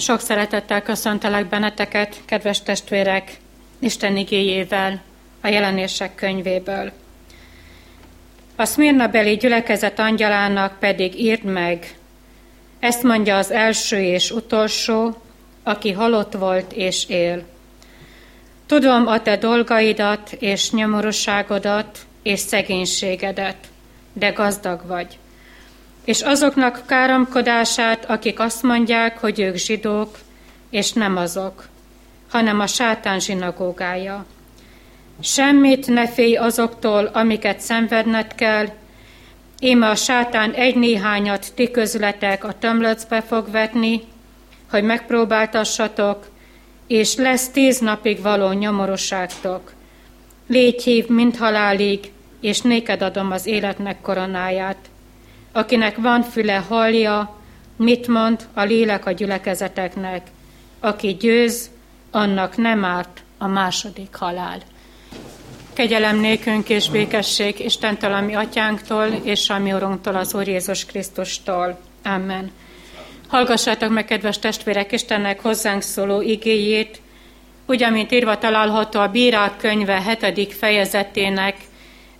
Sok szeretettel köszöntelek benneteket, kedves testvérek, Isten igéjével, a jelenések könyvéből. A Szmirna beli gyülekezet angyalának pedig írd meg, ezt mondja az első és utolsó, aki halott volt és él. Tudom a te dolgaidat és nyomorúságodat és szegénységedet, de gazdag vagy. És azoknak káromkodását, akik azt mondják, hogy ők zsidók, és nem azok, hanem a sátán zsinagógája. Semmit ne félj azoktól, amiket szenvedned kell, Íme a sátán egy néhányat ti közületek a tömlöcbe fog vetni, hogy megpróbáltassatok, és lesz tíz napig való nyomorosságtok. Légy hív, mint halálig, és néked adom az életnek koronáját. Akinek van füle, hallja, mit mond a lélek a gyülekezeteknek. Aki győz, annak nem árt a második halál. Kegyelem nékünk és békesség Istentől, ami atyánktól, és a mi Urunktól, az Úr Jézus Krisztustól. Amen. Hallgassátok meg, kedves testvérek, Istennek hozzánk szóló igéjét, úgy, amint írva található a Bírák könyve hetedik fejezetének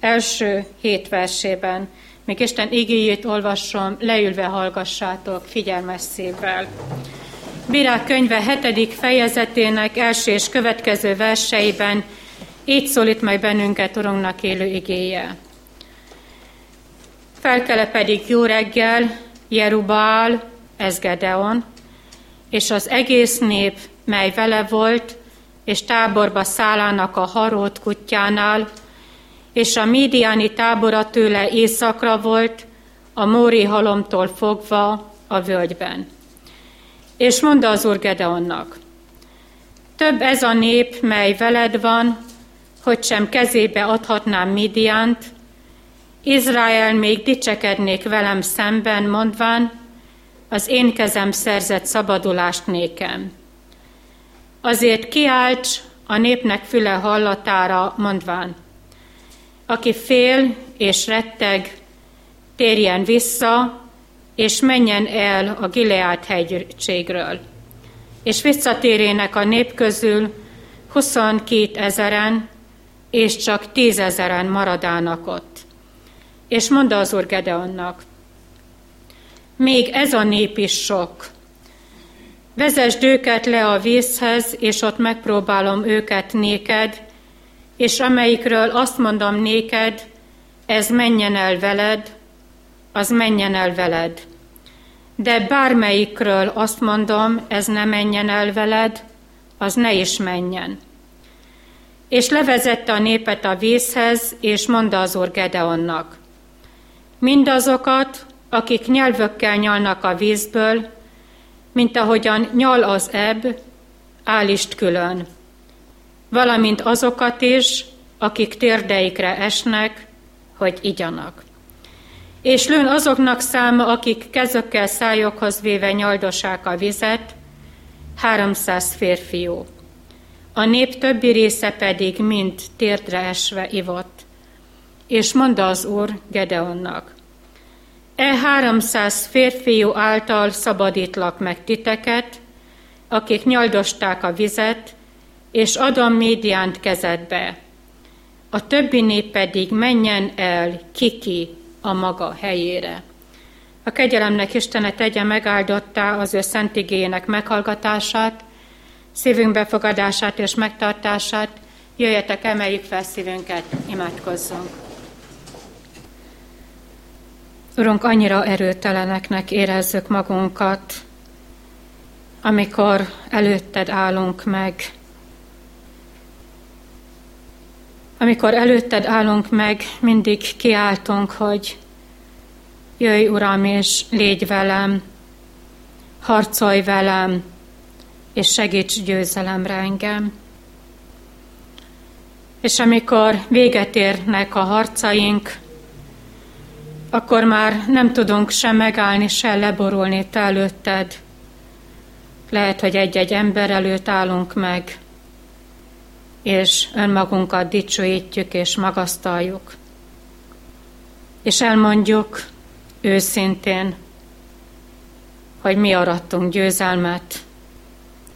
első hét versében. Még Isten igéjét olvasom, leülve hallgassátok figyelmes szívvel. Bírák könyve hetedik fejezetének első és következő verseiben így szólít meg bennünket Urunknak élő igéje. Felkele pedig jó reggel Jerubál, ez Gedeon, és az egész nép, mely vele volt, és táborba szállának a harót kutyánál, és a médiáni tábora tőle északra volt, a Móri halomtól fogva a völgyben. És mondta az úr Gedeonnak, több ez a nép, mely veled van, hogy sem kezébe adhatnám Midiant, Izrael még dicsekednék velem szemben, mondván, az én kezem szerzett szabadulást nékem. Azért kiálts a népnek füle hallatára, mondván, aki fél és retteg, térjen vissza, és menjen el a Gileát hegységről. És visszatérének a nép közül 22 ezeren, és csak tízezeren maradának ott. És mondta az úr Gedeonnak, még ez a nép is sok. Vezesd őket le a vízhez, és ott megpróbálom őket néked, és amelyikről azt mondom néked, ez menjen el veled, az menjen el veled. De bármelyikről azt mondom, ez ne menjen el veled, az ne is menjen. És levezette a népet a vízhez, és mondta az úr Gedeonnak, mindazokat, akik nyelvökkel nyalnak a vízből, mint ahogyan nyal az ebb, állist külön, valamint azokat is, akik térdeikre esnek, hogy igyanak. És lőn azoknak száma, akik kezökkel szájokhoz véve nyaldosák a vizet, háromszáz férfiú a nép többi része pedig mind térdre esve ivott. És mondta az Úr Gedeonnak, E háromszáz férfiú által szabadítlak meg titeket, akik nyaldosták a vizet, és adom médiánt kezedbe. A többi nép pedig menjen el kiki a maga helyére. A kegyelemnek Istene tegye megáldottá az ő szentigének meghallgatását, szívünk befogadását és megtartását, jöjjetek, emeljük fel szívünket, imádkozzunk. Urunk, annyira erőteleneknek érezzük magunkat, amikor előtted állunk meg. Amikor előtted állunk meg, mindig kiáltunk, hogy jöjj, Uram, és légy velem, harcolj velem, és segíts győzelemre engem. És amikor véget érnek a harcaink, akkor már nem tudunk sem megállni, sem leborulni te előtted. Lehet, hogy egy-egy ember előtt állunk meg, és önmagunkat dicsőítjük és magasztaljuk. És elmondjuk őszintén, hogy mi arattunk győzelmet,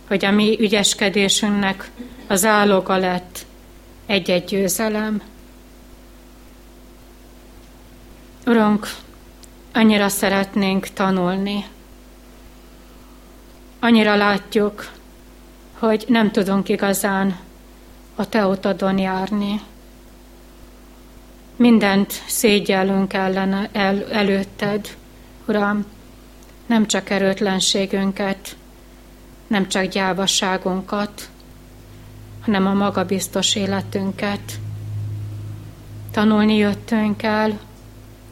hogy a mi ügyeskedésünknek az áloga lett egy-egy győzelem. Urunk, annyira szeretnénk tanulni. Annyira látjuk, hogy nem tudunk igazán a Te utadon járni. Mindent szégyellünk ellene, el, előtted, Uram, nem csak erőtlenségünket, nem csak gyávaságunkat, hanem a magabiztos életünket. Tanulni jöttünk el,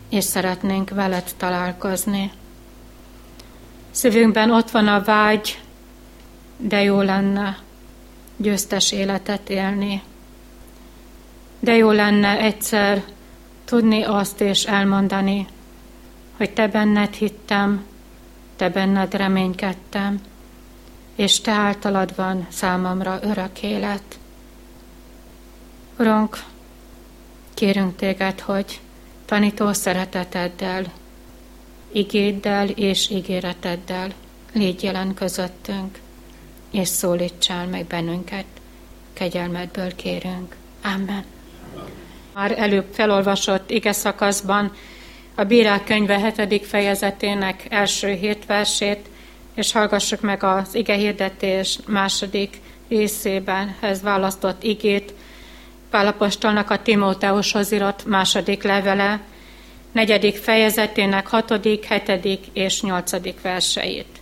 és szeretnénk veled találkozni. Szívünkben ott van a vágy, de jó lenne győztes életet élni. De jó lenne egyszer tudni azt és elmondani, hogy te benned hittem, te benned reménykedtem, és te általad van számomra örök élet. Urunk, kérünk téged, hogy tanító szereteteddel, igéddel és ígéreteddel légy jelen közöttünk, és szólítsál meg bennünket, kegyelmedből kérünk. Amen. Már előbb felolvasott ige szakaszban a Bírák könyve hetedik fejezetének első hét versét, és hallgassuk meg az ige hirdetés második részében ez választott igét, Pálapostolnak a Timóteushoz írott második levele, negyedik fejezetének hatodik, hetedik és nyolcadik verseit.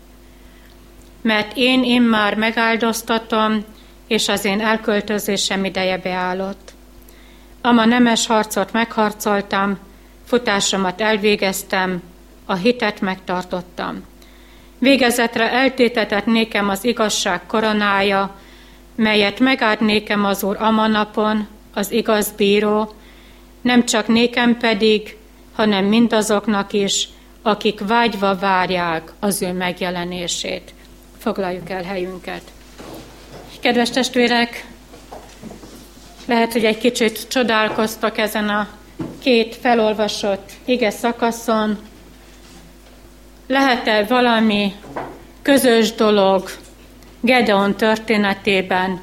Mert én immár megáldoztatom, és az én elköltözésem ideje beállott. Ama nemes harcot megharcoltam, futásomat elvégeztem, a hitet megtartottam. Végezetre eltétetett nékem az igazság koronája, melyet megáld nékem az Úr amanapon, az igaz bíró, nem csak nékem pedig, hanem mindazoknak is, akik vágyva várják az ő megjelenését. Foglaljuk el helyünket. Kedves testvérek, lehet, hogy egy kicsit csodálkoztak ezen a két felolvasott ige szakaszon. Lehet-e valami közös dolog Gedeon történetében,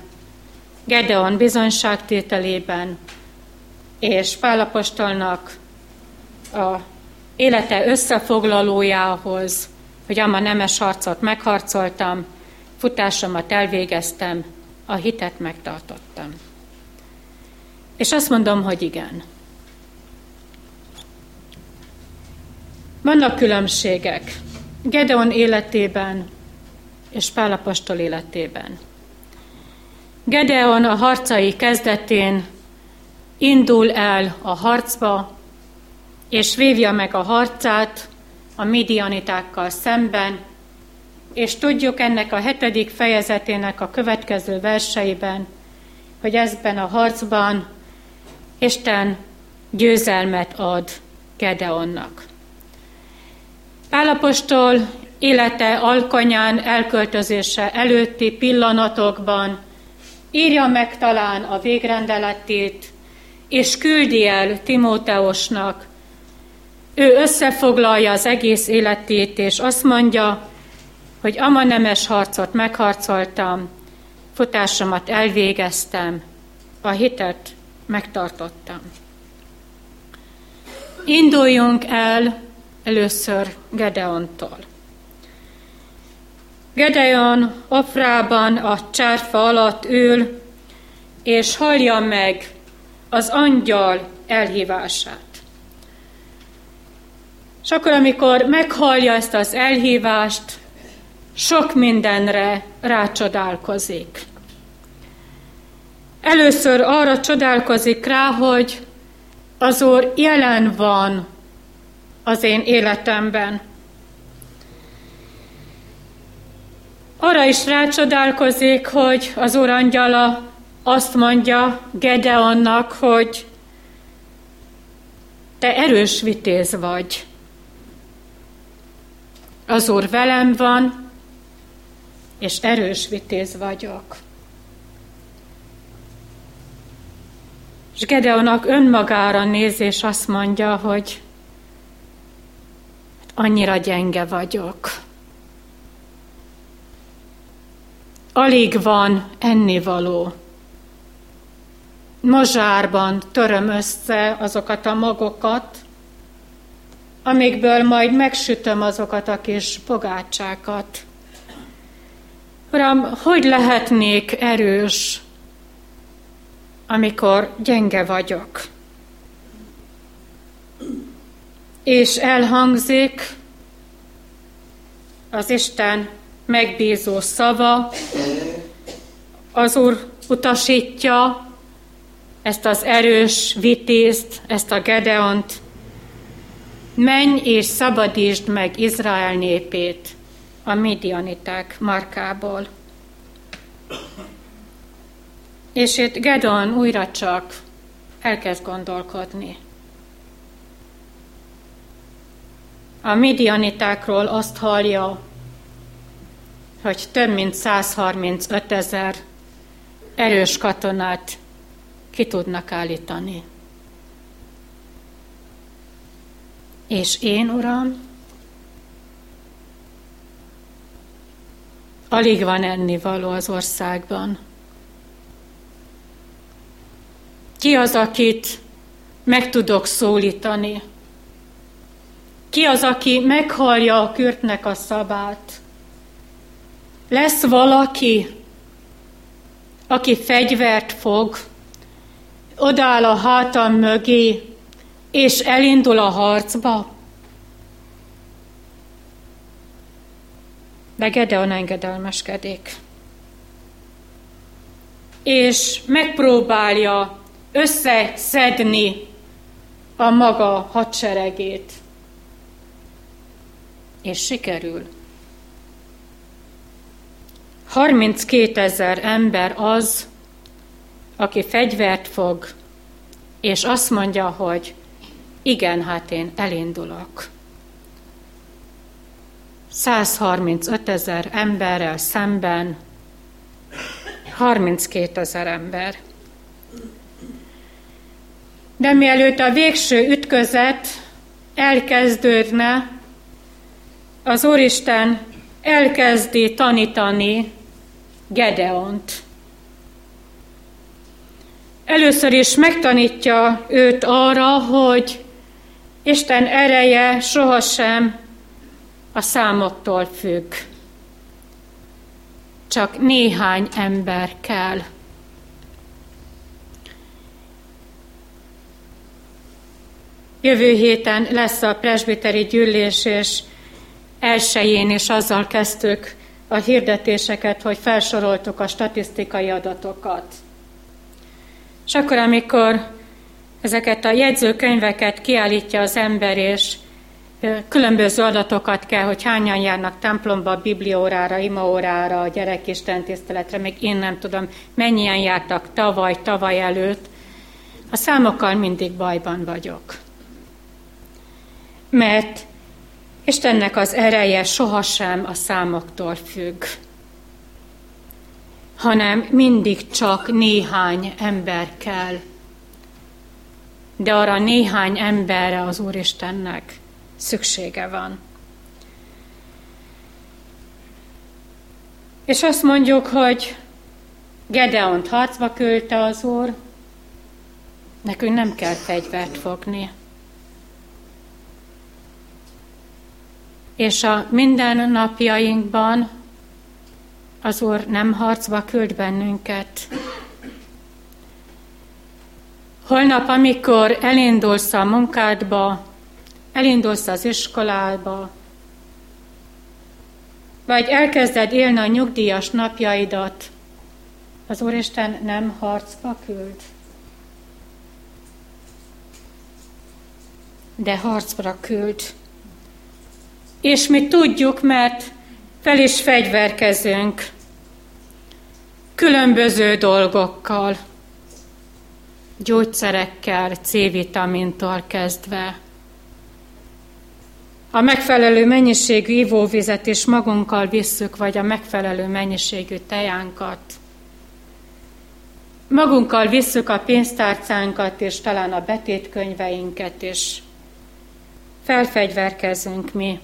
Gedeon bizonyságtételében és Pálapostolnak a élete összefoglalójához, hogy ama nemes harcot megharcoltam, futásomat elvégeztem, a hitet megtartottam. És azt mondom, hogy igen. Vannak különbségek Gedeon életében és Pálapostól életében. Gedeon a harcai kezdetén indul el a harcba, és vívja meg a harcát a midianitákkal szemben, és tudjuk ennek a hetedik fejezetének a következő verseiben, hogy ezben a harcban Isten győzelmet ad Gedeonnak. Pálapostól élete alkonyán elköltözése előtti pillanatokban írja meg talán a végrendeletét, és küldi el Timóteusnak. Ő összefoglalja az egész életét, és azt mondja, hogy ama nemes harcot megharcoltam, futásomat elvégeztem, a hitet megtartottam. Induljunk el először Gedeontól. Gedeon Ofrában a csárfa alatt ül, és hallja meg az angyal elhívását. És akkor, amikor meghallja ezt az elhívást, sok mindenre rácsodálkozik. Először arra csodálkozik rá, hogy az Úr jelen van az én életemben. Arra is rácsodálkozik, hogy az Úr angyala azt mondja Gedeonnak, hogy te erős vitéz vagy. Az Úr velem van, és erős vitéz vagyok. És Gedeonak önmagára néz, és azt mondja, hogy annyira gyenge vagyok. alig van ennivaló. Mozsárban töröm össze azokat a magokat, amikből majd megsütöm azokat a kis pogácsákat. Uram, hogy lehetnék erős, amikor gyenge vagyok? És elhangzik az Isten megbízó szava, az Úr utasítja ezt az erős vitézt, ezt a Gedeont, menj és szabadítsd meg Izrael népét a midianiták markából. És itt Gedon újra csak elkezd gondolkodni. A midianitákról azt hallja, hogy több mint 135 ezer erős katonát ki tudnak állítani. És én, Uram, alig van ennivaló az országban. Ki az, akit meg tudok szólítani? Ki az, aki meghallja a kürtnek a szabát? Lesz valaki, aki fegyvert fog, odáll a hátam mögé, és elindul a harcba. De Gedeon engedelmeskedik. És megpróbálja összeszedni a maga hadseregét. És sikerül. 32 ezer ember az, aki fegyvert fog, és azt mondja, hogy igen, hát én elindulok. 135 ezer emberrel szemben 32 ezer ember. De mielőtt a végső ütközet elkezdődne, az Úristen elkezdi tanítani Gedeont. Először is megtanítja őt arra, hogy Isten ereje sohasem a számoktól függ. Csak néhány ember kell. Jövő héten lesz a presbiteri gyűlés, és elsőjén is azzal kezdtük a hirdetéseket, hogy felsoroltuk a statisztikai adatokat. És akkor, amikor ezeket a jegyzőkönyveket kiállítja az ember, és különböző adatokat kell, hogy hányan járnak templomba, bibliórára, imaórára, a gyerekisten tiszteletre, még én nem tudom, mennyien jártak tavaly, tavaly előtt. A számokkal mindig bajban vagyok. Mert Istennek az ereje sohasem a számoktól függ, hanem mindig csak néhány ember kell. De arra néhány emberre az Úristennek szüksége van. És azt mondjuk, hogy Gedeont harcba küldte az Úr, nekünk nem kell fegyvert fogni. És a mindennapjainkban az Úr nem harcba küld bennünket. Holnap, amikor elindulsz a munkádba, elindulsz az iskolába, vagy elkezded élni a nyugdíjas napjaidat, az Úristen nem harcba küld. De harcra küld. És mi tudjuk, mert fel is fegyverkezünk különböző dolgokkal, gyógyszerekkel, C-vitamintól kezdve. A megfelelő mennyiségű ivóvizet is magunkkal visszük, vagy a megfelelő mennyiségű tejánkat. Magunkkal visszük a pénztárcánkat, és talán a betétkönyveinket is. Felfegyverkezünk mi.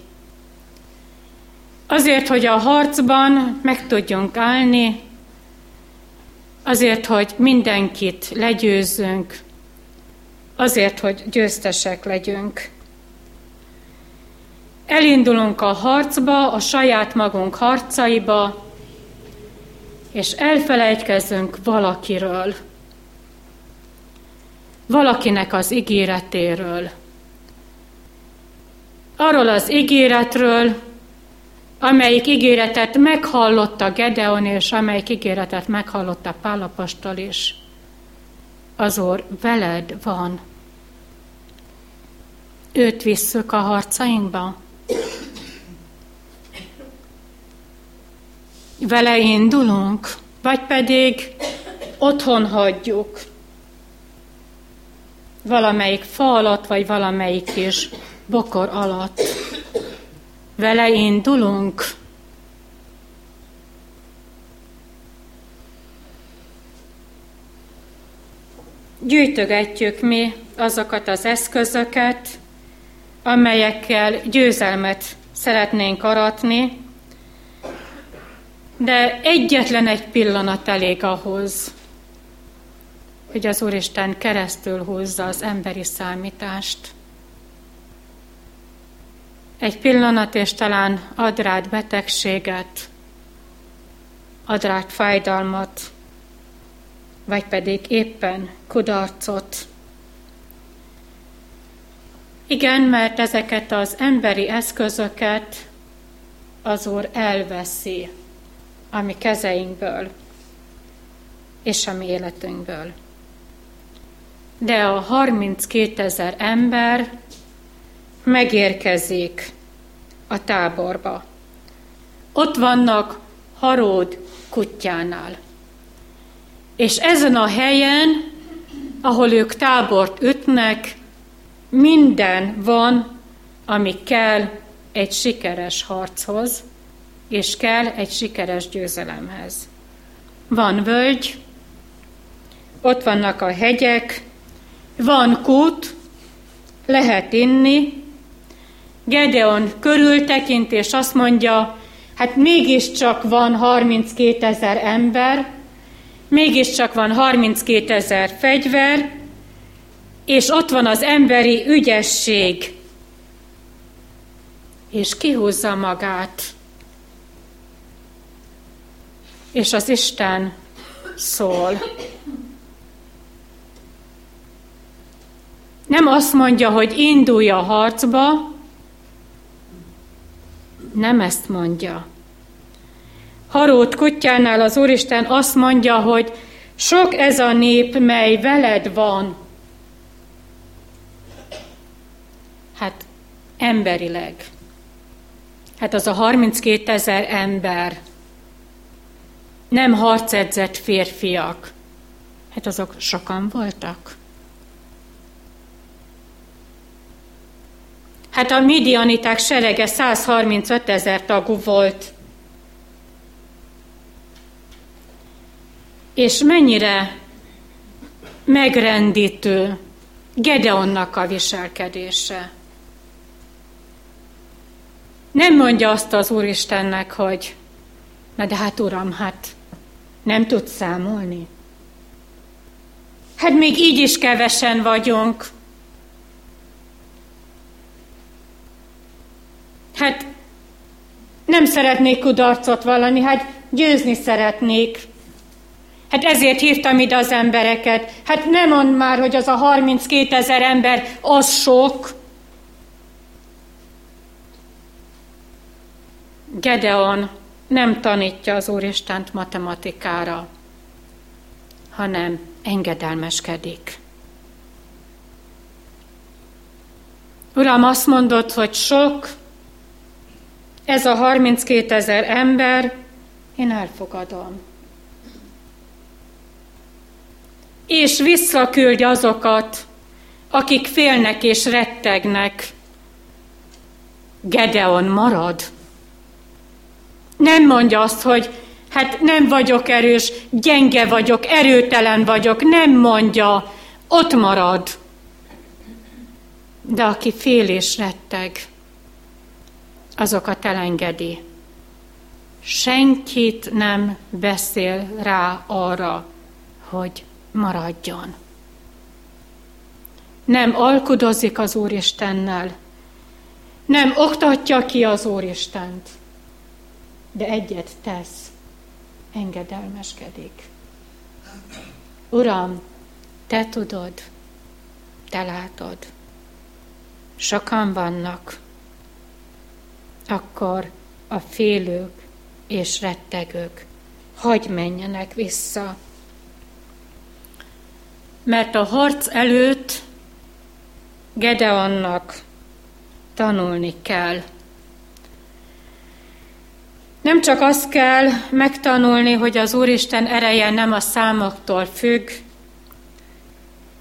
Azért, hogy a harcban meg tudjunk állni, azért, hogy mindenkit legyőzzünk, azért, hogy győztesek legyünk. Elindulunk a harcba, a saját magunk harcaiba, és elfelejtkezünk valakiről, valakinek az ígéretéről. Arról az ígéretről, amelyik ígéretet meghallotta Gedeon, és amelyik ígéretet meghallotta Pálapostól is. Az Úr veled van. Őt visszük a harcainkba. Vele indulunk, vagy pedig otthon hagyjuk valamelyik fa alatt, vagy valamelyik kis bokor alatt. Vele indulunk. Gyűjtögetjük mi azokat az eszközöket, amelyekkel győzelmet szeretnénk aratni, de egyetlen egy pillanat elég ahhoz, hogy az Úristen keresztül húzza az emberi számítást. Egy pillanat, és talán ad rád betegséget, ad rád fájdalmat, vagy pedig éppen kudarcot. Igen, mert ezeket az emberi eszközöket az Úr elveszi a mi kezeinkből és a mi életünkből. De a 32 ezer ember megérkezik a táborba. Ott vannak Haród kutyánál. És ezen a helyen, ahol ők tábort ütnek, minden van, ami kell egy sikeres harchoz, és kell egy sikeres győzelemhez. Van völgy, ott vannak a hegyek, van kút, lehet inni. Gedeon körültekint, és azt mondja, hát mégiscsak van 32 ezer ember, mégiscsak van 32 ezer fegyver, és ott van az emberi ügyesség, és kihúzza magát. És az Isten szól. Nem azt mondja, hogy indulj a harcba, nem ezt mondja. Harót kutyánál az Úristen azt mondja, hogy sok ez a nép, mely veled van. Hát emberileg. Hát az a 32 ezer ember, nem harcedzett férfiak. Hát azok sokan voltak. Hát a midianiták serege 135 ezer tagú volt. És mennyire megrendítő Gedeonnak a viselkedése. Nem mondja azt az Úristennek, hogy na de hát Uram, hát nem tud számolni. Hát még így is kevesen vagyunk. Hát nem szeretnék kudarcot vallani, hát győzni szeretnék. Hát ezért hívtam ide az embereket. Hát nem mond már, hogy az a 32 ezer ember az sok. Gedeon nem tanítja az Úristent matematikára, hanem engedelmeskedik. Uram, azt mondott, hogy sok, ez a 32 ezer ember, én elfogadom. És visszaküldj azokat, akik félnek és rettegnek. Gedeon marad. Nem mondja azt, hogy hát nem vagyok erős, gyenge vagyok, erőtelen vagyok, nem mondja, ott marad. De aki fél és retteg, azokat elengedi, senkit nem beszél rá arra, hogy maradjon. Nem alkudozik az Úristennel, nem oktatja ki az Úristent, de egyet tesz, engedelmeskedik. Uram, te tudod, te látod. Sokan vannak, akkor a félők és rettegők hagy menjenek vissza. Mert a harc előtt Gedeonnak tanulni kell. Nem csak azt kell megtanulni, hogy az Úristen ereje nem a számoktól függ,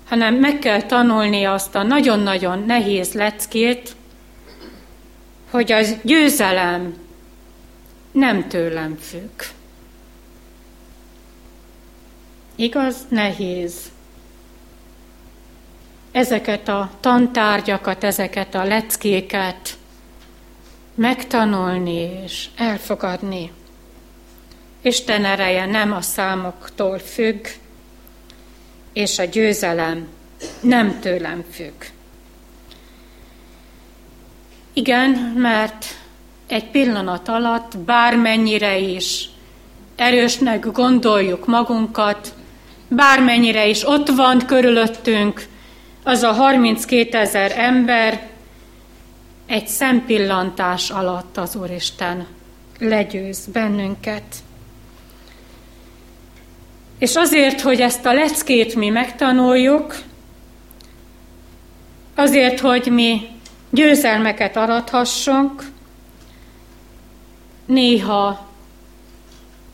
hanem meg kell tanulni azt a nagyon-nagyon nehéz leckét, hogy az győzelem nem tőlem függ. Igaz, nehéz. Ezeket a tantárgyakat, ezeket a leckéket megtanulni és elfogadni. Isten ereje nem a számoktól függ, és a győzelem nem tőlem függ. Igen, mert egy pillanat alatt bármennyire is erősnek gondoljuk magunkat, bármennyire is ott van körülöttünk az a 32 ezer ember, egy szempillantás alatt az Úristen legyőz bennünket. És azért, hogy ezt a leckét mi megtanuljuk, azért, hogy mi győzelmeket arathassunk, néha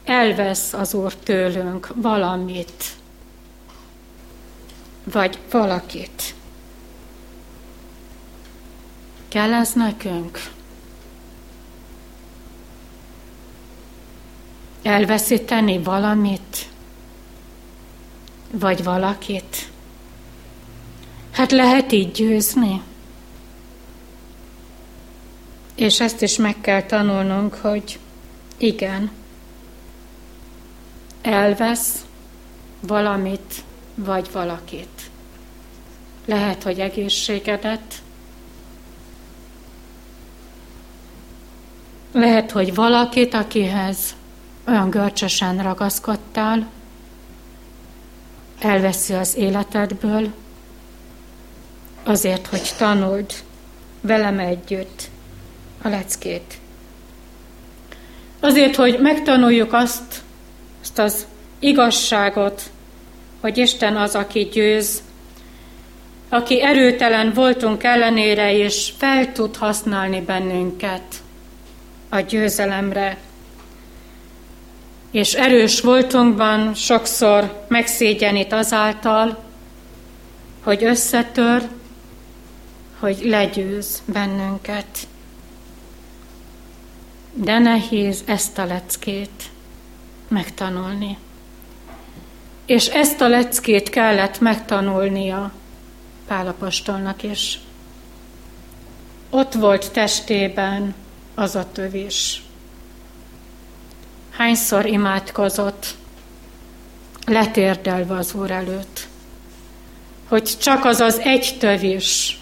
elvesz az Úr tőlünk valamit, vagy valakit. Kell ez nekünk? Elveszíteni valamit, vagy valakit? Hát lehet így győzni. És ezt is meg kell tanulnunk, hogy igen, elvesz valamit vagy valakit. Lehet, hogy egészségedet, lehet, hogy valakit, akihez olyan görcsösen ragaszkodtál, elveszi az életedből, azért, hogy tanuld velem együtt a leckét. Azért, hogy megtanuljuk azt, azt az igazságot, hogy Isten az, aki győz, aki erőtelen voltunk ellenére, és fel tud használni bennünket a győzelemre. És erős voltunkban sokszor megszégyenít azáltal, hogy összetör, hogy legyőz bennünket de nehéz ezt a leckét megtanulni. És ezt a leckét kellett megtanulnia Pálapostolnak is. Ott volt testében az a tövés. Hányszor imádkozott, letérdelve az Úr előtt, hogy csak az az egy tövés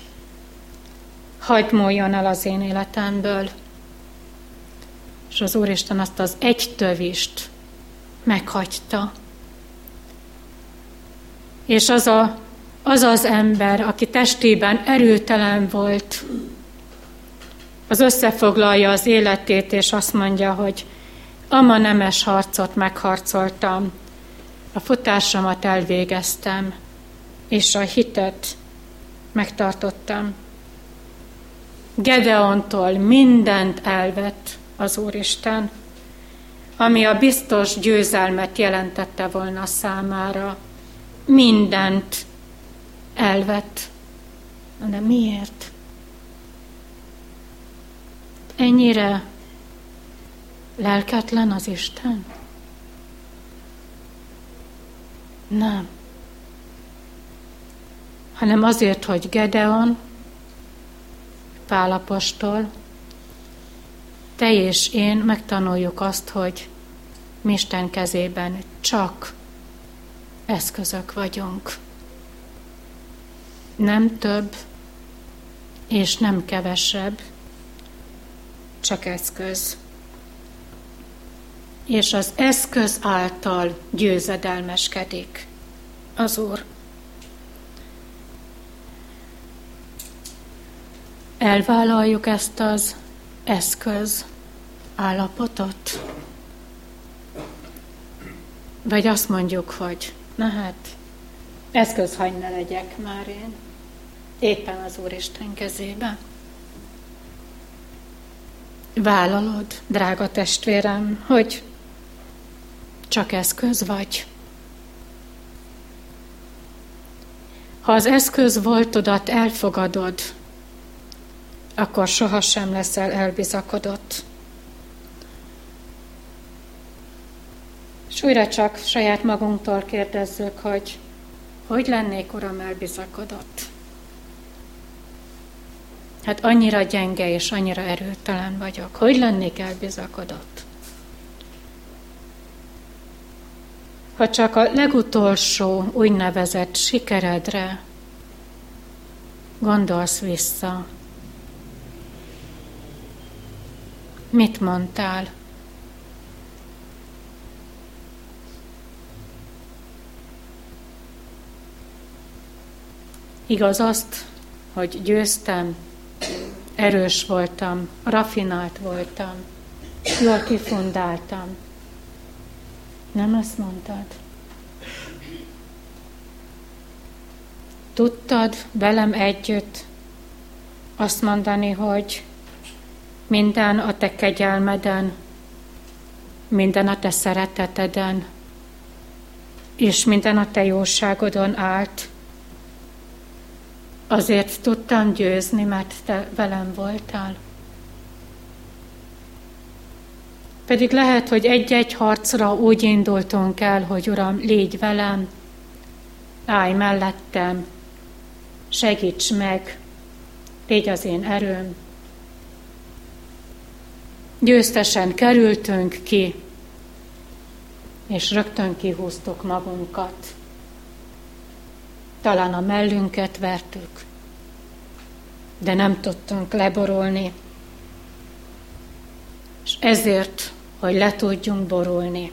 hagyd múljon el az én életemből és az Úristen azt az egy tövist meghagyta. És az, a, az az ember, aki testében erőtelen volt, az összefoglalja az életét, és azt mondja, hogy ama nemes harcot megharcoltam, a futásomat elvégeztem, és a hitet megtartottam. Gedeontól mindent elvett, az Úristen, ami a biztos győzelmet jelentette volna számára. Mindent elvett. De miért? Ennyire lelketlen az Isten? Nem. Hanem azért, hogy Gedeon, Pálapostól, te és én megtanuljuk azt, hogy mi Isten kezében csak eszközök vagyunk. Nem több és nem kevesebb, csak eszköz. És az eszköz által győzedelmeskedik az Úr. Elvállaljuk ezt az eszköz állapotot? Vagy azt mondjuk, hogy na hát, eszközhagy ne legyek már én, éppen az Úristen kezébe. Vállalod, drága testvérem, hogy csak eszköz vagy. Ha az eszköz voltodat elfogadod, akkor sohasem leszel elbizakodott. És újra csak saját magunktól kérdezzük, hogy hogy lennék, Uram, elbizakodott? Hát annyira gyenge és annyira erőtelen vagyok. Hogy lennék elbizakodott? Ha csak a legutolsó úgynevezett sikeredre gondolsz vissza, Mit mondtál? Igaz azt, hogy győztem, erős voltam, rafinált voltam, jól kifundáltam. Nem ezt mondtad? Tudtad velem együtt azt mondani, hogy minden a te kegyelmeden, minden a te szereteteden, és minden a te jóságodon állt. Azért tudtam győzni, mert te velem voltál. Pedig lehet, hogy egy-egy harcra úgy indultunk el, hogy Uram, légy velem, állj mellettem, segíts meg, légy az én erőm, győztesen kerültünk ki, és rögtön kihúztuk magunkat. Talán a mellünket vertük, de nem tudtunk leborulni. És ezért, hogy le tudjunk borulni.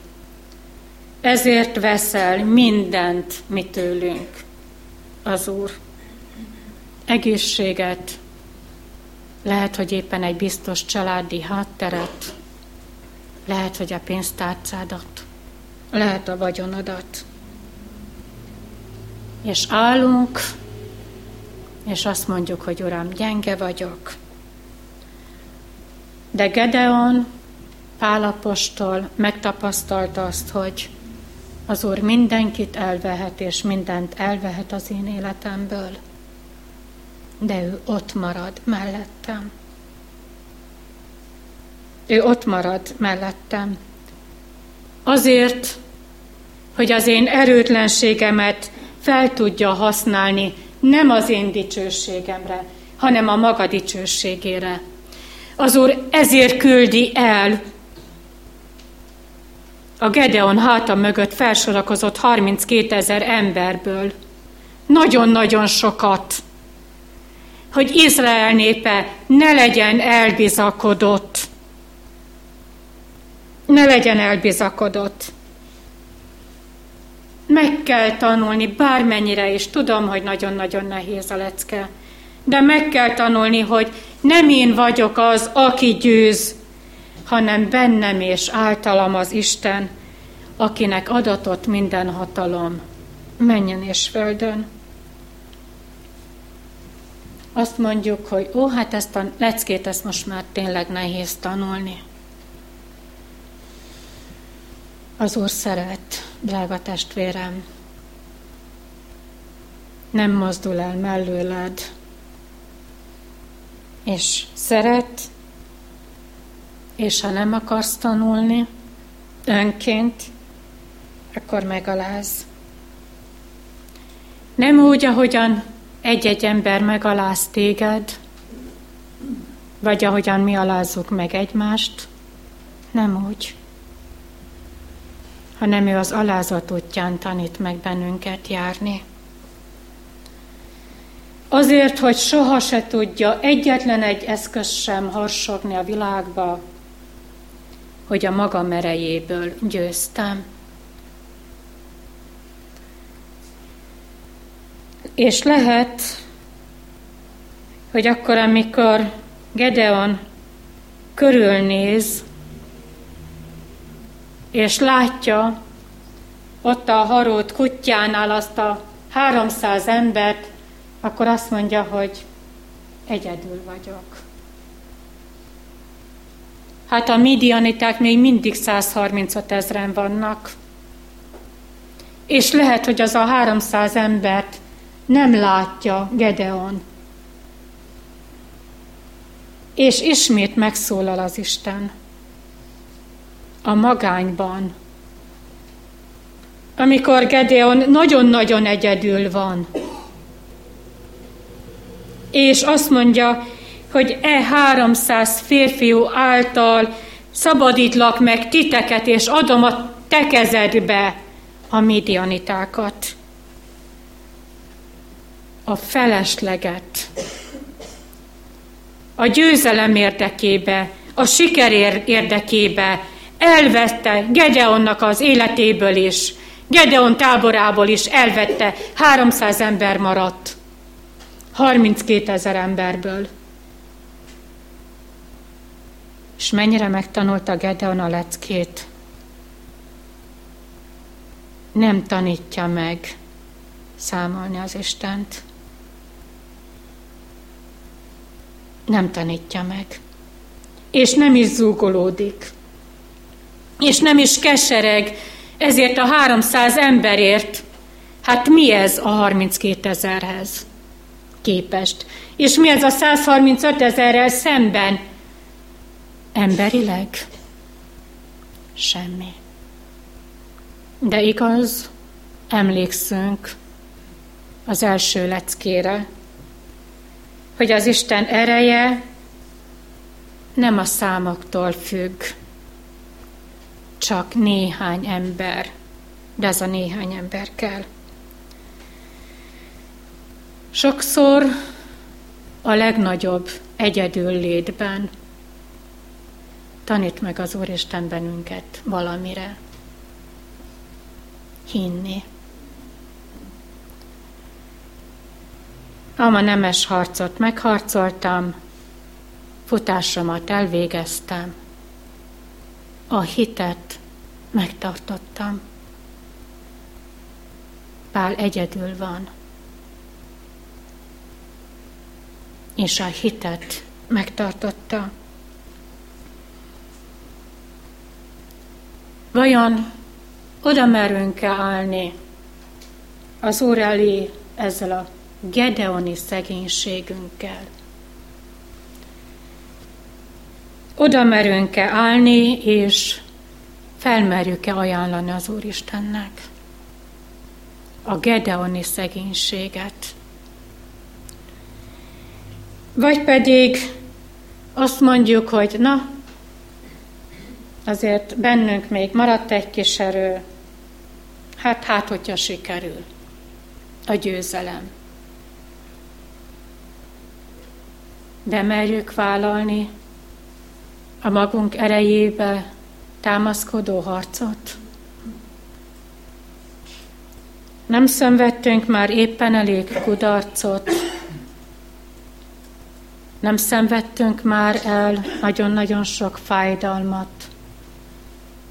Ezért veszel mindent mi tőlünk az Úr. Egészséget, lehet, hogy éppen egy biztos családi hátteret, lehet, hogy a pénztárcádat, lehet a vagyonodat. És állunk, és azt mondjuk, hogy Uram, gyenge vagyok. De Gedeon, Pálapostól megtapasztalta azt, hogy az Úr mindenkit elvehet, és mindent elvehet az én életemből de ő ott marad mellettem. Ő ott marad mellettem. Azért, hogy az én erőtlenségemet fel tudja használni, nem az én dicsőségemre, hanem a maga dicsőségére. Az Úr ezért küldi el a Gedeon háta mögött felsorakozott 32 ezer emberből. Nagyon-nagyon sokat hogy Izrael népe ne legyen elbizakodott. Ne legyen elbizakodott. Meg kell tanulni, bármennyire is, tudom, hogy nagyon-nagyon nehéz a lecke, de meg kell tanulni, hogy nem én vagyok az, aki győz, hanem bennem és általam az Isten, akinek adatott minden hatalom, menjen és földön azt mondjuk, hogy ó, hát ezt a leckét, ezt most már tényleg nehéz tanulni. Az Úr szeret, drága testvérem. Nem mozdul el mellőled, és szeret, és ha nem akarsz tanulni önként, akkor megaláz. Nem úgy, ahogyan egy-egy ember megaláz téged, vagy ahogyan mi alázzuk meg egymást, nem úgy, hanem ő az alázat útján tanít meg bennünket járni. Azért, hogy soha se tudja egyetlen egy eszköz sem harsogni a világba, hogy a maga merejéből győztem. És lehet, hogy akkor, amikor Gedeon körülnéz, és látja ott a harót kutyánál azt a 300 embert, akkor azt mondja, hogy egyedül vagyok. Hát a midianiták még mindig 135 ezeren vannak. És lehet, hogy az a 300 embert nem látja Gedeon. És ismét megszólal az Isten a magányban. Amikor Gedeon nagyon-nagyon egyedül van, és azt mondja, hogy e 300 férfiú által szabadítlak meg titeket, és adom a te kezedbe a midianitákat. A felesleget. A győzelem érdekébe, a siker érdekébe elvette Gedeonnak az életéből is, Gedeon táborából is elvette, 300 ember maradt. 32 ezer emberből. És mennyire megtanulta Gedeon a leckét? Nem tanítja meg számolni az Istent. Nem tanítja meg. És nem is zúgolódik. És nem is kesereg ezért a 300 emberért. Hát mi ez a 32 ezerhez? képest. És mi ez a 135 ezerrel szemben? Emberileg? Semmi. De igaz, emlékszünk az első leckére, hogy az Isten ereje nem a számoktól függ, csak néhány ember, de ez a néhány ember kell. Sokszor a legnagyobb egyedül létben tanít meg az Úristen bennünket valamire. Hinni. Ama nemes harcot megharcoltam, futásomat elvégeztem, a hitet megtartottam. Pál egyedül van. és a hitet megtartotta. Vajon oda merünk-e állni az Úr elé ezzel a gedeoni szegénységünkkel? Oda merünk-e állni, és felmerjük-e ajánlani az Úristennek a gedeoni szegénységet? Vagy pedig azt mondjuk, hogy na, azért bennünk még maradt egy kis erő, hát hát, hogyha sikerül a győzelem. De merjük vállalni a magunk erejébe támaszkodó harcot? Nem szenvedtünk már éppen elég kudarcot, nem szenvedtünk már el nagyon-nagyon sok fájdalmat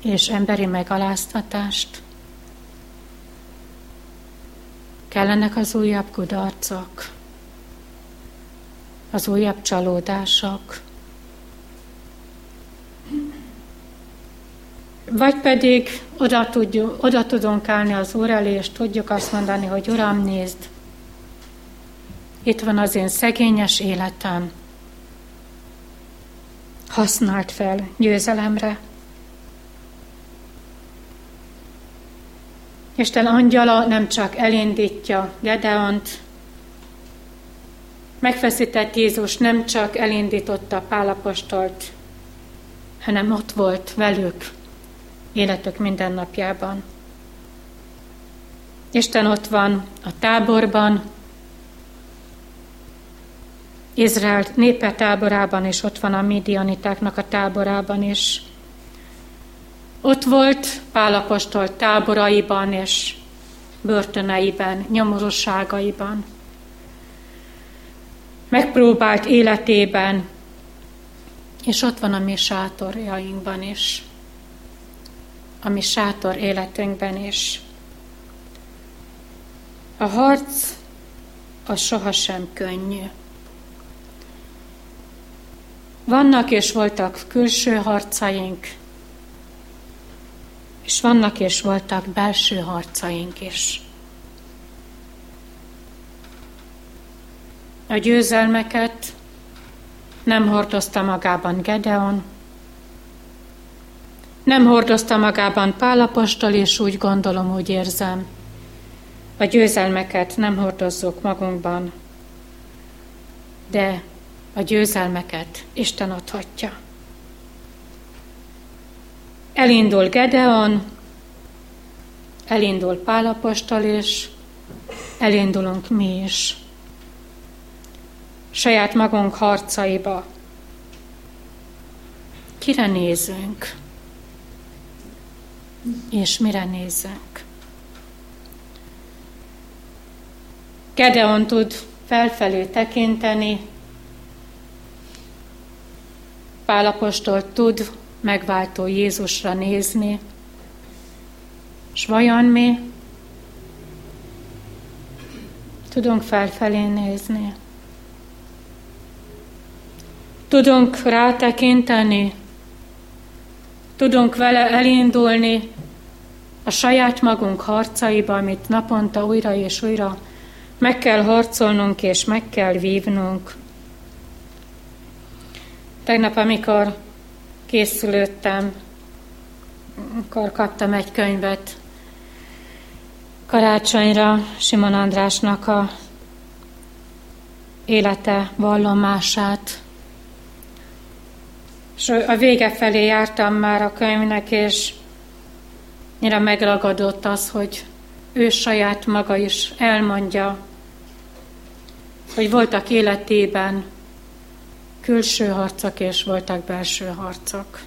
és emberi megaláztatást? Kellenek az újabb kudarcok, az újabb csalódások. Vagy pedig oda, tudjuk, oda tudunk állni az Úr elé, és tudjuk azt mondani, hogy Uram, nézd, itt van az én szegényes életem, használt fel győzelemre. Isten angyala nem csak elindítja Gedeont, megfeszített Jézus nem csak elindította Pálapostolt, hanem ott volt velük életük mindennapjában. Isten ott van a táborban, Izrael népe táborában, és ott van a midianitáknak a táborában is. Ott volt Pálapostól táboraiban és börtöneiben, nyomorúságaiban. Megpróbált életében, és ott van a mi sátorjainkban is, a mi sátor életünkben is. A harc az sohasem könnyű. Vannak és voltak külső harcaink, és vannak és voltak belső harcaink is. A győzelmeket nem hordozta magában Gedeon, nem hordozta magában Pálapostól, és úgy gondolom, úgy érzem, a győzelmeket nem hordozzuk magunkban, de a győzelmeket Isten adhatja. Elindul Gedeon, elindul Pálapostól is, elindulunk mi is. Saját magunk harcaiba. Kire nézünk? És mire nézünk? Gedeon tud felfelé tekinteni, Pálapostól tud megváltó Jézusra nézni, és vajon mi tudunk felfelé nézni? Tudunk rátekinteni, tudunk vele elindulni a saját magunk harcaiba, amit naponta újra és újra meg kell harcolnunk és meg kell vívnunk. Tegnap, amikor készülődtem, akkor kaptam egy könyvet karácsonyra Simon Andrásnak a élete vallomását. És a vége felé jártam már a könyvnek, és nyira megragadott az, hogy ő saját maga is elmondja, hogy voltak életében külső harcok és voltak belső harcok.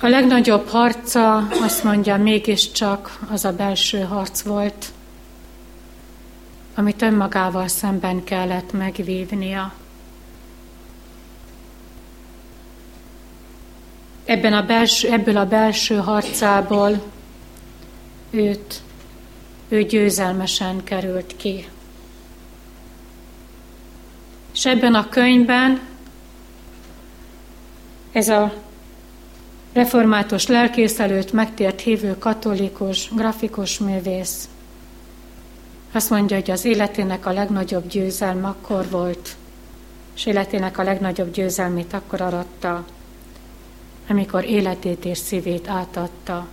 A legnagyobb harca, azt mondja, mégiscsak az a belső harc volt, amit önmagával szemben kellett megvívnia. Ebben a belső, ebből a belső harcából őt, ő győzelmesen került ki. És ebben a könyvben ez a református lelkész előtt megtért hívő katolikus, grafikus művész azt mondja, hogy az életének a legnagyobb győzelme akkor volt, és életének a legnagyobb győzelmét akkor aratta, amikor életét és szívét átadta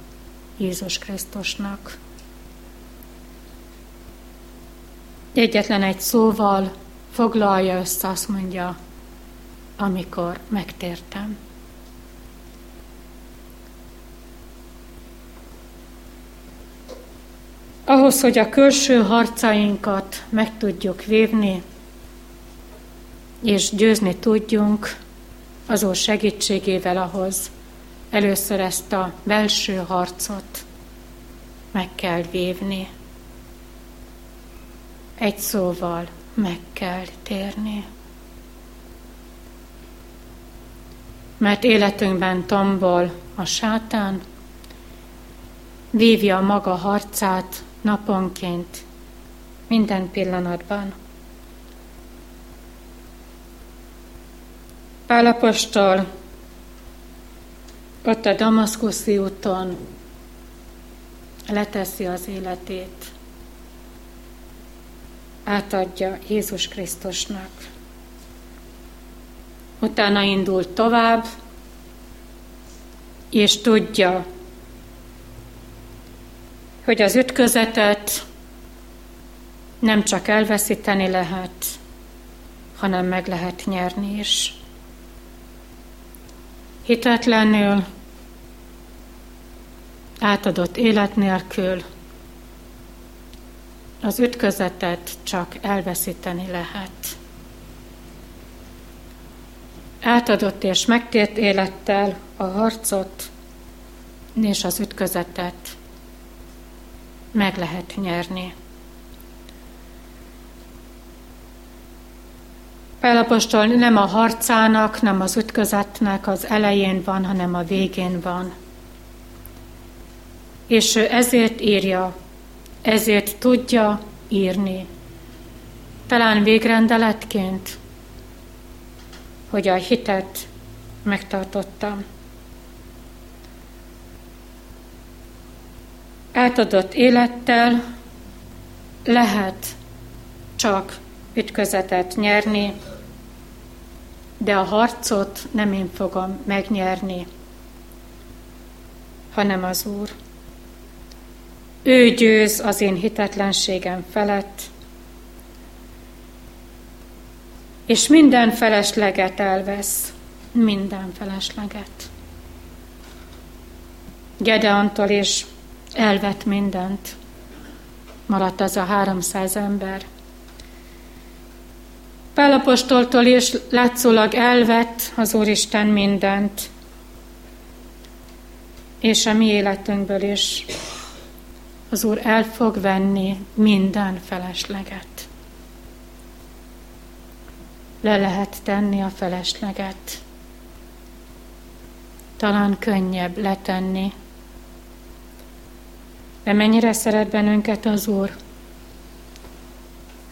Jézus Krisztusnak. Egyetlen egy szóval foglalja össze, azt mondja, amikor megtértem. Ahhoz, hogy a külső harcainkat meg tudjuk vívni, és győzni tudjunk, az Úr segítségével ahhoz először ezt a belső harcot meg kell vívni. Egy szóval, meg kell térni. Mert életünkben tombol a sátán, vívja maga harcát naponként, minden pillanatban. Pálapostól ott a Damaszkuszi úton leteszi az életét átadja Jézus Krisztusnak. Utána indult tovább, és tudja, hogy az ütközetet nem csak elveszíteni lehet, hanem meg lehet nyerni is. Hitetlenül, átadott élet nélkül az ütközetet csak elveszíteni lehet. Átadott és megtért élettel a harcot és az ütközetet meg lehet nyerni. Pálapostól nem a harcának, nem az ütközetnek az elején van, hanem a végén van. És ő ezért írja, ezért tudja írni. Talán végrendeletként, hogy a hitet megtartottam. Átadott élettel lehet csak ütközetet nyerni, de a harcot nem én fogom megnyerni, hanem az Úr. Ő győz az én hitetlenségem felett, és minden felesleget elvesz, minden felesleget. Gedeontól is elvett mindent. Maradt az a háromszáz ember. Pálapostoltól is látszólag elvett az Úristen mindent, és a mi életünkből is az Úr el fog venni minden felesleget. Le lehet tenni a felesleget. Talán könnyebb letenni. De mennyire szeret bennünket az Úr,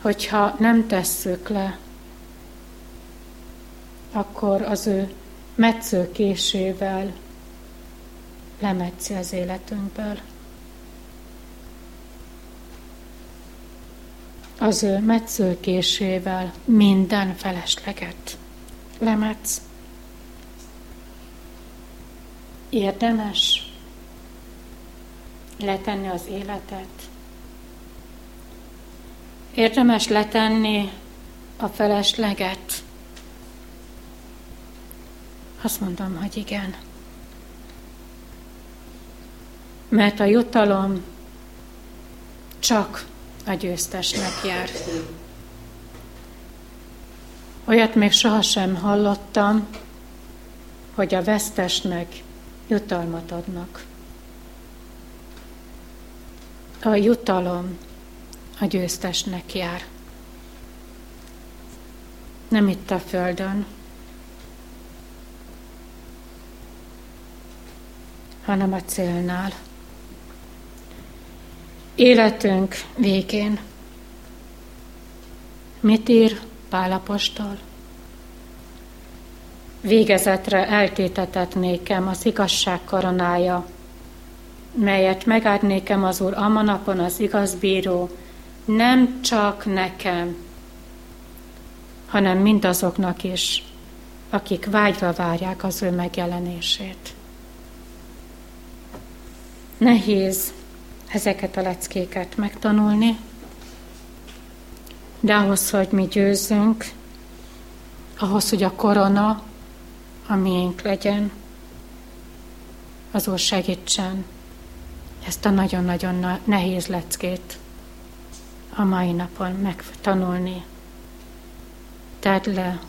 hogyha nem tesszük le, akkor az ő metszőkésével lemetszi az életünkből. Az ő metszőkésével minden felesleget lemetsz. Érdemes letenni az életet. Érdemes letenni a felesleget azt mondom, hogy igen. Mert a jutalom csak a győztesnek jár. Olyat még sohasem hallottam, hogy a vesztesnek jutalmat adnak. A jutalom a győztesnek jár. Nem itt a földön, hanem a célnál. Életünk végén. Mit ír Pálapostól? Végezetre eltétetett nékem az igazság koronája, melyet megáld nékem az Úr a napon az igaz bíró, nem csak nekem, hanem mindazoknak is, akik vágyva várják az ő megjelenését. Nehéz ezeket a leckéket megtanulni, de ahhoz, hogy mi győzzünk, ahhoz, hogy a korona a miénk legyen, az Úr segítsen ezt a nagyon-nagyon nehéz leckét a mai napon megtanulni. Tedd le,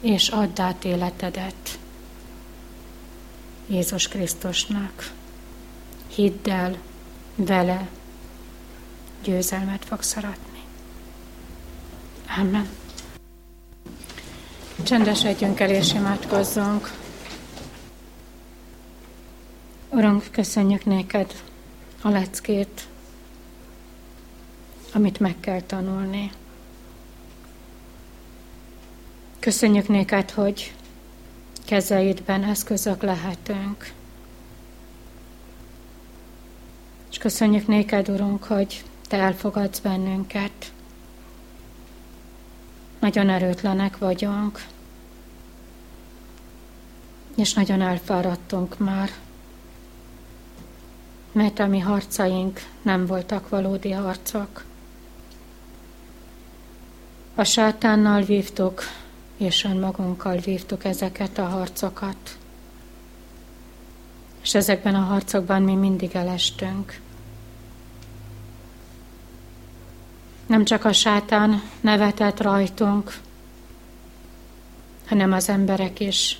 és add át életedet Jézus Krisztusnak hidd el, vele győzelmet fogsz aratni. Amen. Csendesedjünk el és imádkozzunk. Urunk, köszönjük néked a leckét, amit meg kell tanulni. Köszönjük néked, hogy kezeidben eszközök lehetünk. És köszönjük néked, Urunk, hogy Te elfogadsz bennünket. Nagyon erőtlenek vagyunk, és nagyon elfáradtunk már, mert a mi harcaink nem voltak valódi harcok, A sátánnal vívtuk, és önmagunkkal vívtuk ezeket a harcokat. És ezekben a harcokban mi mindig elestünk. Nem csak a sátán nevetett rajtunk, hanem az emberek is,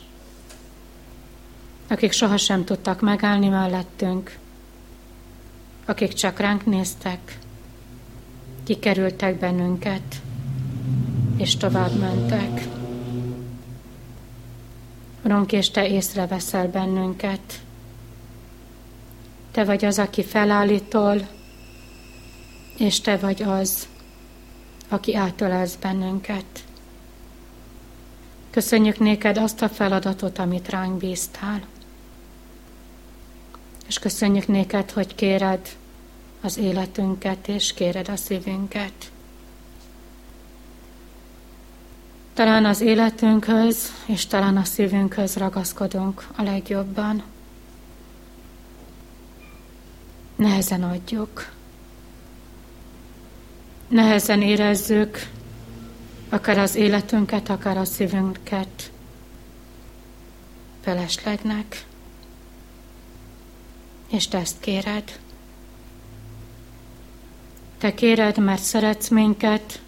akik sohasem tudtak megállni mellettünk, akik csak ránk néztek, kikerültek bennünket, és tovább mentek. Uram, és Te észreveszel bennünket. Te vagy az, aki felállítol, és Te vagy az, aki átölelsz bennünket. Köszönjük néked azt a feladatot, amit ránk bíztál. És köszönjük néked, hogy kéred az életünket, és kéred a szívünket. Talán az életünkhöz és talán a szívünkhöz ragaszkodunk a legjobban. Nehezen adjuk. Nehezen érezzük akár az életünket, akár a szívünket feleslegnek. És te ezt kéred. Te kéred, mert szeretsz minket,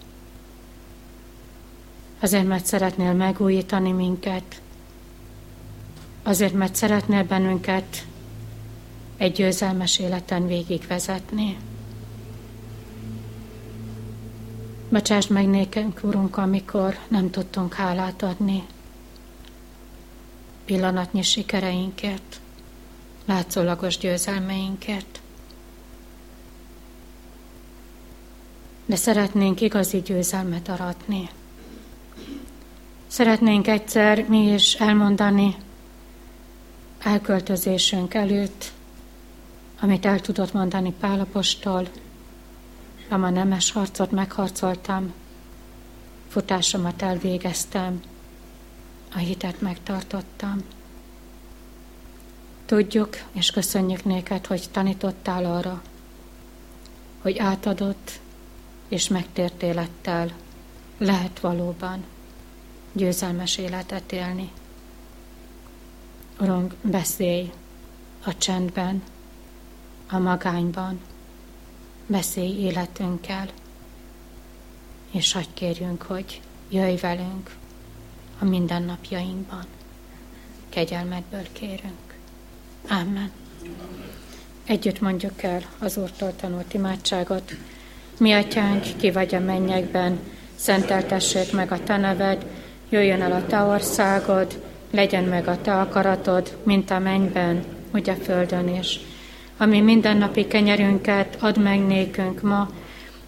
azért, mert szeretnél megújítani minket, azért, mert szeretnél bennünket egy győzelmes életen végigvezetni. Bocsáss meg nékünk, Urunk, amikor nem tudtunk hálát adni pillanatnyi sikereinkért, látszólagos győzelmeinket. De szeretnénk igazi győzelmet aratni. Szeretnénk egyszer mi is elmondani elköltözésünk előtt, amit el tudott mondani Pálapostól, a nemes harcot megharcoltam, futásomat elvégeztem, a hitet megtartottam. Tudjuk és köszönjük néked, hogy tanítottál arra, hogy átadott és megtért élettel lehet valóban győzelmes életet élni. Urunk, beszélj a csendben, a magányban, beszélj életünkkel, és hagyj kérjünk, hogy jöjj velünk a mindennapjainkban. Kegyelmedből kérünk. Amen. Együtt mondjuk el az Úrtól tanult imádságot. Mi atyánk, ki vagy a mennyekben, szenteltessék meg a te neved, jöjjön el a te országod, legyen meg a te akaratod, mint a mennyben, úgy a földön is. Ami mindennapi kenyerünket add meg nékünk ma,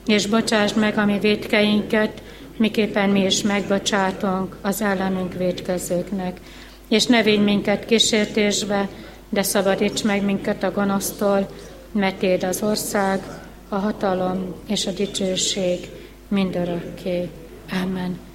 és bocsásd meg a mi védkeinket, miképpen mi is megbocsátunk az ellenünk védkezőknek. És ne védj minket kísértésbe, de szabadíts meg minket a gonosztól, mert Éd az ország, a hatalom és a dicsőség mindörökké. Amen.